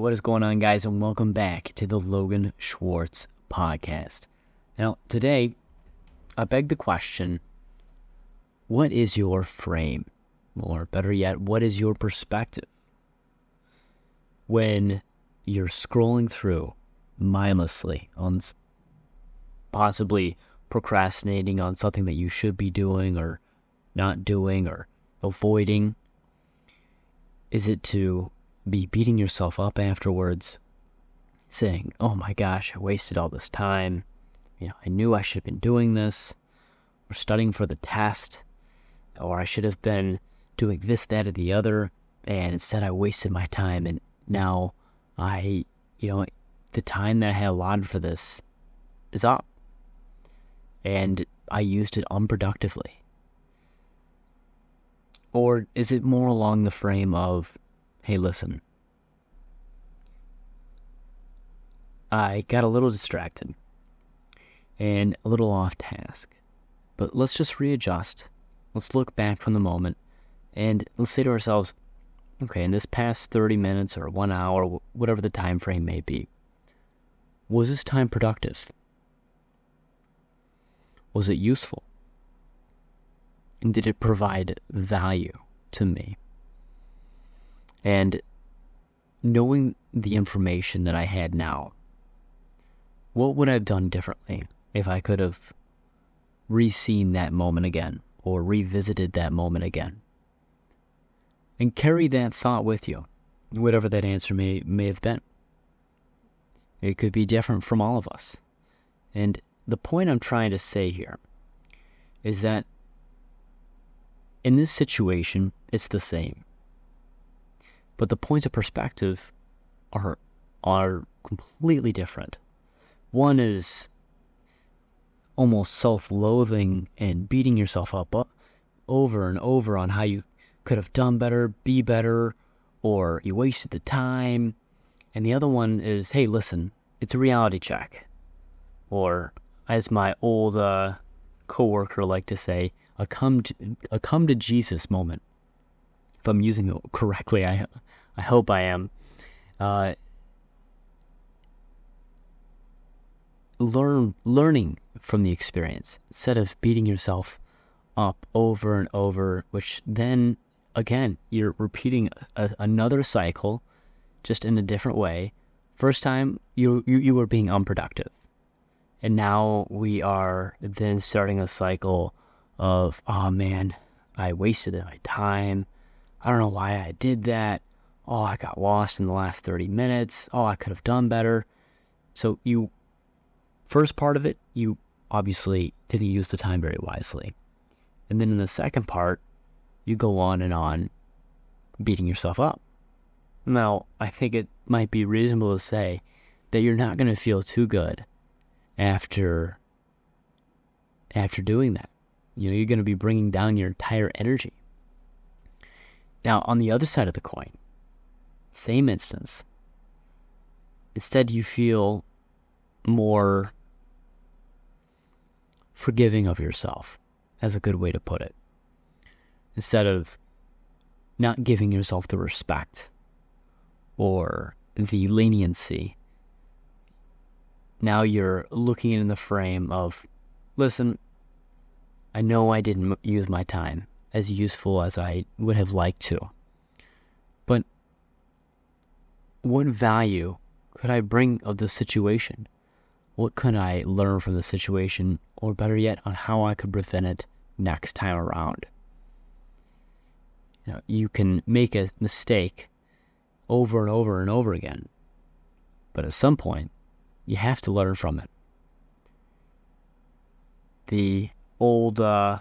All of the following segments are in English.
what is going on, guys, and welcome back to the Logan Schwartz podcast. Now, today, I beg the question what is your frame? Or better yet, what is your perspective? When you're scrolling through mindlessly on possibly procrastinating on something that you should be doing or not doing or avoiding? Is it to be beating yourself up afterwards, saying, Oh my gosh, I wasted all this time. You know, I knew I should have been doing this, or studying for the test, or I should have been doing this, that, or the other, and instead I wasted my time, and now I, you know, the time that I had allotted for this is up. And I used it unproductively. Or is it more along the frame of, hey, listen, I got a little distracted and a little off task, but let's just readjust. Let's look back from the moment and let's say to ourselves, okay, in this past 30 minutes or one hour, whatever the time frame may be, was this time productive? Was it useful? And did it provide value to me? And knowing the information that I had now, what would I have done differently if I could have re-seen that moment again or revisited that moment again? And carry that thought with you, whatever that answer may, may have been. It could be different from all of us. And the point I'm trying to say here is that in this situation, it's the same. But the points of perspective are are completely different. One is almost self-loathing and beating yourself up over and over on how you could have done better, be better, or you wasted the time. And the other one is, hey, listen, it's a reality check. Or as my old uh, coworker liked to say, a come to, a come to Jesus moment. If I'm using it correctly, I I hope I am. Uh, learn learning from the experience instead of beating yourself up over and over, which then again you're repeating a, another cycle, just in a different way. First time you you you were being unproductive, and now we are then starting a cycle of, oh man, I wasted my time. I don't know why I did that. Oh, I got lost in the last 30 minutes. Oh, I could have done better. So, you, first part of it, you obviously didn't use the time very wisely. And then in the second part, you go on and on beating yourself up. Now, I think it might be reasonable to say that you're not going to feel too good after after doing that. You know, you're going to be bringing down your entire energy. Now, on the other side of the coin, same instance. Instead, you feel more forgiving of yourself, as a good way to put it. Instead of not giving yourself the respect or the leniency, now you're looking in the frame of, listen, I know I didn't use my time as useful as I would have liked to. But what value could I bring of the situation? What could I learn from the situation, or better yet, on how I could prevent it next time around? You know, you can make a mistake over and over and over again, but at some point, you have to learn from it. The old uh,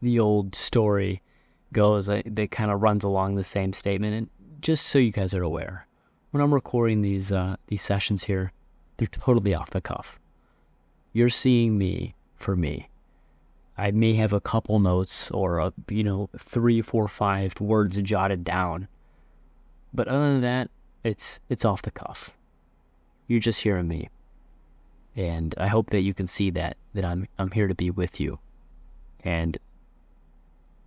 the old story goes uh, that kind of runs along the same statement. Just so you guys are aware, when I'm recording these uh, these sessions here, they're totally off the cuff. You're seeing me for me. I may have a couple notes or a, you know three, four, five words jotted down, but other than that, it's it's off the cuff. You're just hearing me and I hope that you can see that that I'm I'm here to be with you, and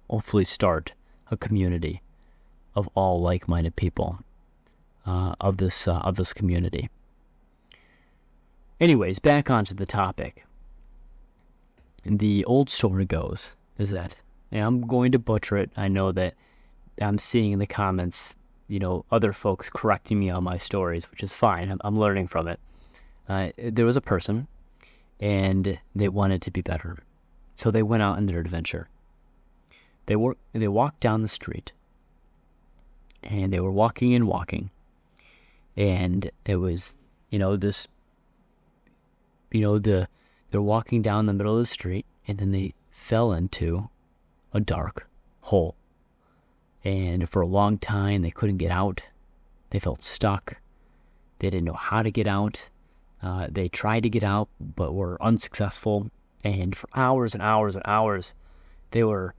hopefully start a community of all like-minded people uh, of this uh, of this community. Anyways, back onto the topic. The old story goes is that I'm going to butcher it. I know that I'm seeing in the comments, you know, other folks correcting me on my stories, which is fine. I'm, I'm learning from it. Uh, there was a person, and they wanted to be better, so they went out on their adventure. They were they walked down the street, and they were walking and walking, and it was, you know, this, you know, the they're walking down the middle of the street, and then they fell into a dark hole. And for a long time, they couldn't get out. They felt stuck. They didn't know how to get out. Uh, they tried to get out, but were unsuccessful. And for hours and hours and hours, they were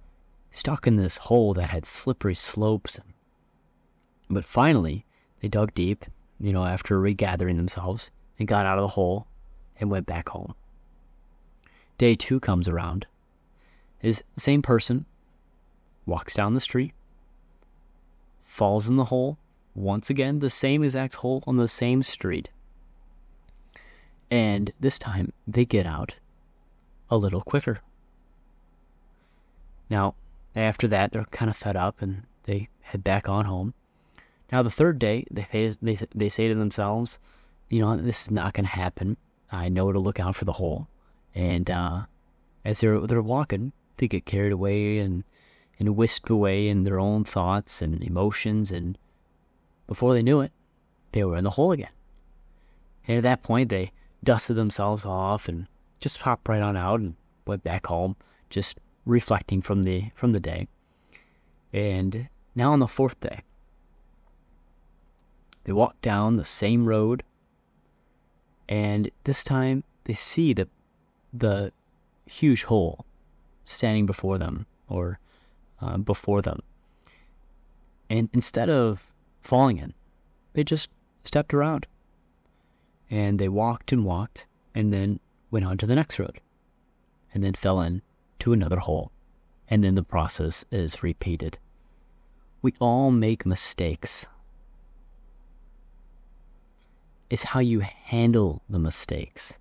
stuck in this hole that had slippery slopes. But finally, they dug deep, you know, after regathering themselves, and got out of the hole and went back home. Day two comes around. Is same person walks down the street, falls in the hole, once again, the same exact hole on the same street. And this time they get out a little quicker. Now, after that, they're kind of fed up and they head back on home. Now, the third day, they, they, they say to themselves, you know, this is not going to happen. I know to look out for the hole. And uh, as they're, they're walking, they get carried away and, and whisked away in their own thoughts and emotions. And before they knew it, they were in the hole again. And at that point, they dusted themselves off and just hopped right on out and went back home, just reflecting from the from the day. And now on the fourth day, they walk down the same road, and this time they see the the huge hole standing before them or uh, before them. And instead of falling in, they just stepped around. And they walked and walked and then went on to the next road and then fell in to another hole. And then the process is repeated. We all make mistakes. It's how you handle the mistakes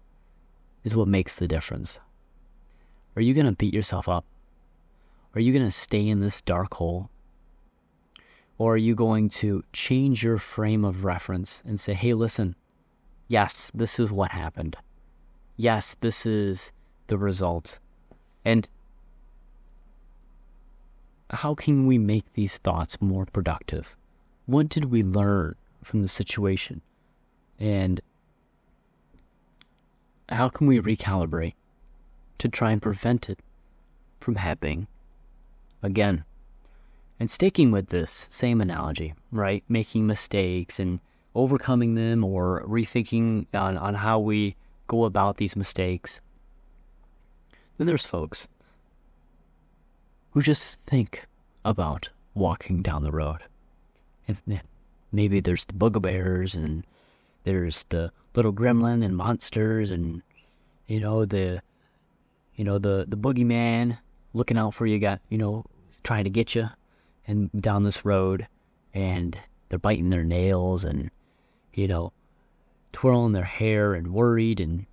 is what makes the difference. Are you going to beat yourself up? Are you going to stay in this dark hole? Or are you going to change your frame of reference and say, hey, listen, yes, this is what happened. Yes, this is the result. And how can we make these thoughts more productive? What did we learn from the situation? And how can we recalibrate to try and prevent it from happening again? And sticking with this same analogy, right? Making mistakes and overcoming them or rethinking on, on how we go about these mistakes. Then there's folks who just think about walking down the road. If, maybe there's the bugbears and there's the little gremlin and monsters and you know the you know the the boogeyman looking out for you got you know trying to get you and down this road. And they're biting their nails and you know twirling their hair and worried and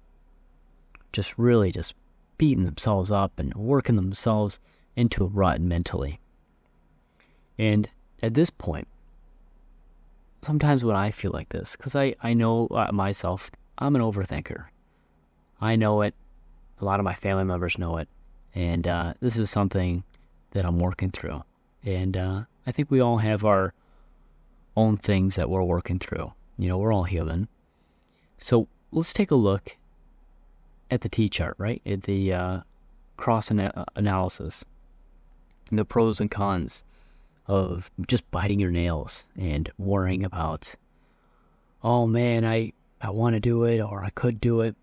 just really just beating themselves up and working themselves into a rut mentally. And at this point sometimes when I feel like this, because I, I know uh, myself, I'm an overthinker. I know it. A lot of my family members know it. And uh, this is something that I'm working through. And uh, I think we all have our own things that we're working through. You know, we're all human. So let's take a look at the T chart, right? At the uh, cross ana- analysis, the pros and cons of just biting your nails and worrying about, oh man, I, I want to do it or I could do it.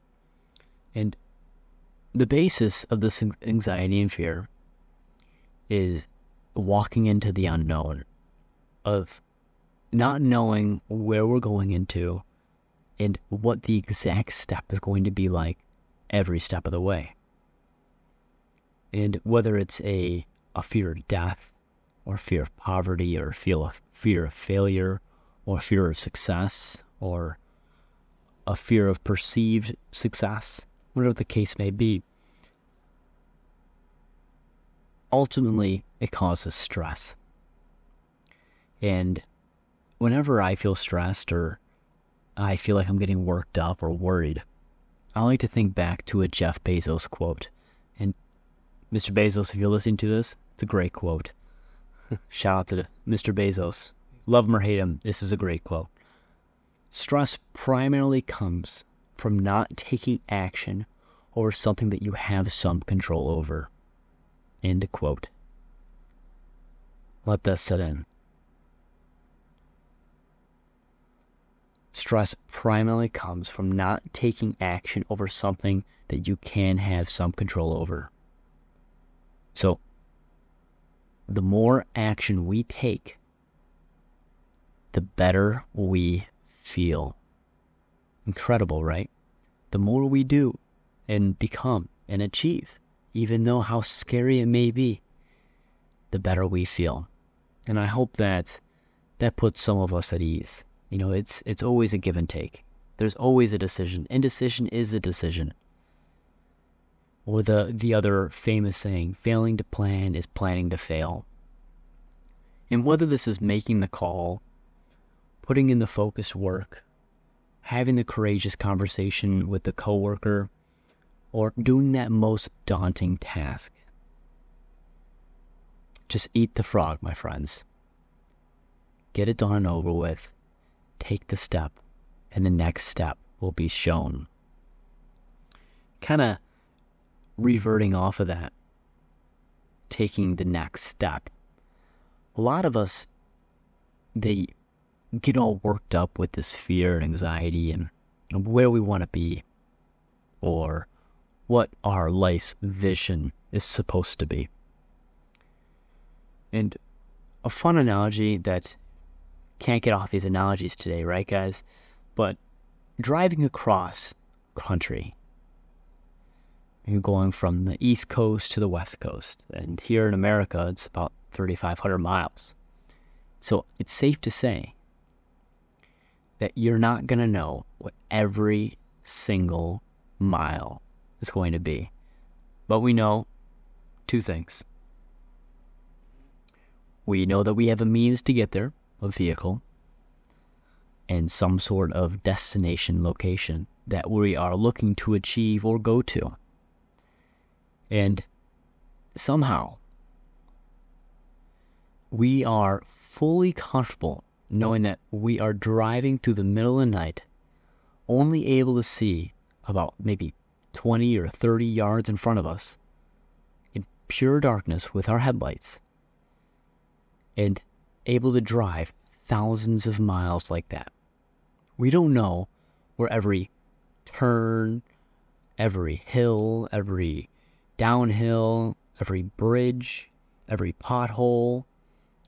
And the basis of this anxiety and fear is walking into the unknown of not knowing where we're going into and what the exact step is going to be like every step of the way. And whether it's a, a fear of death or fear of poverty or feel fear of failure or fear of success or a fear of perceived success, whatever the case may be, ultimately it causes stress. And whenever I feel stressed or I feel like I'm getting worked up or worried, I like to think back to a Jeff Bezos quote. And Mr. Bezos, if you're listening to this, it's a great quote. Shout out to Mr. Bezos. Love him or hate him, this is a great quote. Stress primarily comes from not taking action over something that you have some control over. End quote. Let that set in. Stress primarily comes from not taking action over something that you can have some control over. So, the more action we take, the better we feel. Incredible, right? The more we do and become and achieve, even though how scary it may be, the better we feel. And I hope that that puts some of us at ease. You know, it's it's always a give and take. There's always a decision. Indecision is a decision. Or the the other famous saying, failing to plan is planning to fail. And whether this is making the call, putting in the focused work, having the courageous conversation with the coworker, or doing that most daunting task. Just eat the frog, my friends. Get it done and over with. Take the step, and the next step will be shown. Kind of reverting off of that, taking the next step. A lot of us, they get all worked up with this fear and anxiety and where we want to be or what our life's vision is supposed to be. And a fun analogy that can't get off these analogies today, right, guys? But driving across country, you're going from the East Coast to the West Coast. And here in America, it's about 3,500 miles. So it's safe to say that you're not going to know what every single mile is going to be. But we know two things. We know that we have a means to get there, a vehicle, and some sort of destination location that we are looking to achieve or go to. And somehow, we are fully comfortable knowing that we are driving through the middle of the night, only able to see about maybe 20 or 30 yards in front of us in pure darkness with our headlights and able to drive thousands of miles like that. We don't know where every turn, every hill, every downhill, every bridge, every pothole,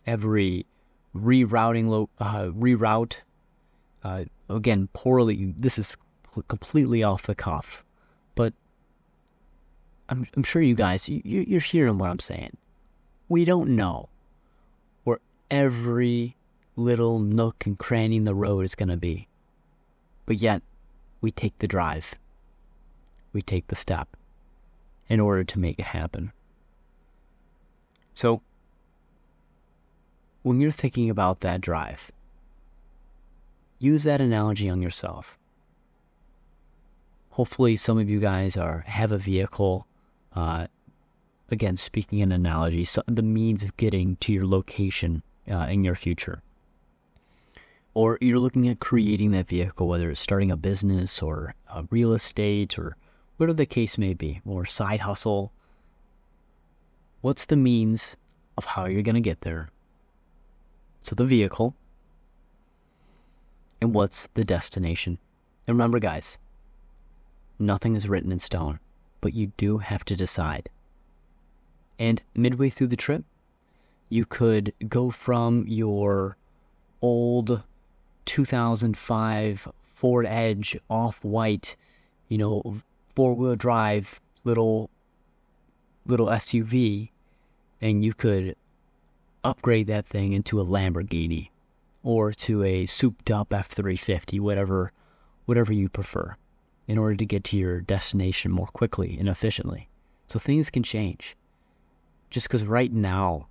every rerouting, lo- uh, reroute. Uh, again, poorly. This is completely off the cuff, but I'm, I'm sure you guys, you, you're hearing what I'm saying. We don't know where every little nook and cranny in the road is going to be. But yet, we take the drive. We take the step in order to make it happen. So, when you're thinking about that drive, use that analogy on yourself. Hopefully, some of you guys are have a vehicle. Uh, again, speaking in analogy, so the means of getting to your location uh, in your future. Or you're looking at creating that vehicle, whether it's starting a business or real estate or whatever the case may be, or side hustle. What's the means of how you're going to get there? So the vehicle. And what's the destination? And remember, guys, nothing is written in stone, but you do have to decide. And midway through the trip, you could go from your old 2005 Ford Edge off white, you know, four wheel drive little little SUV, and you could upgrade that thing into a Lamborghini or to a souped up F 350, whatever, whatever you prefer, in order to get to your destination more quickly and efficiently. So things can change. Just because right now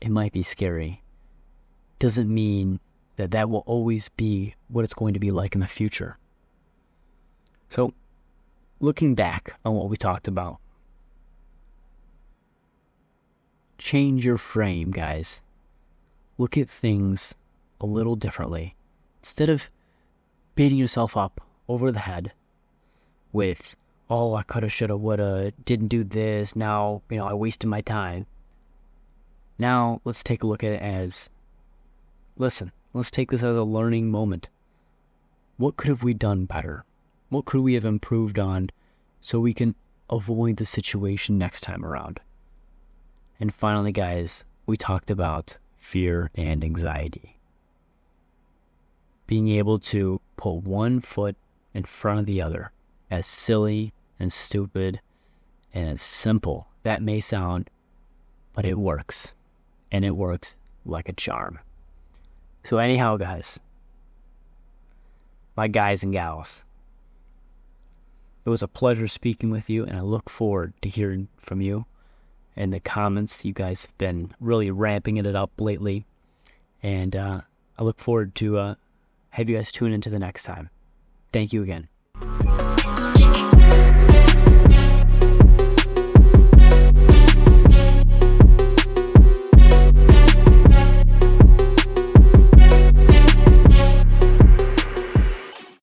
it might be scary doesn't mean that that will always be what it's going to be like in the future. So, looking back on what we talked about, change your frame, guys. Look at things a little differently. Instead of beating yourself up over the head with, oh, I coulda, shoulda, woulda, didn't do this, now, you know, I wasted my time. Now, let's take a look at it as listen, let's take this as a learning moment. What could have we done better? What could we have improved on so we can avoid the situation next time around? And finally, guys, we talked about fear and anxiety. Being able to put one foot in front of the other, as silly and stupid and as simple that may sound, but it works. And it works like a charm. So, anyhow, guys, my guys and gals, it was a pleasure speaking with you, and I look forward to hearing from you in the comments. You guys have been really ramping it up lately, and uh, I look forward to uh, have you guys tune into the next time. Thank you again.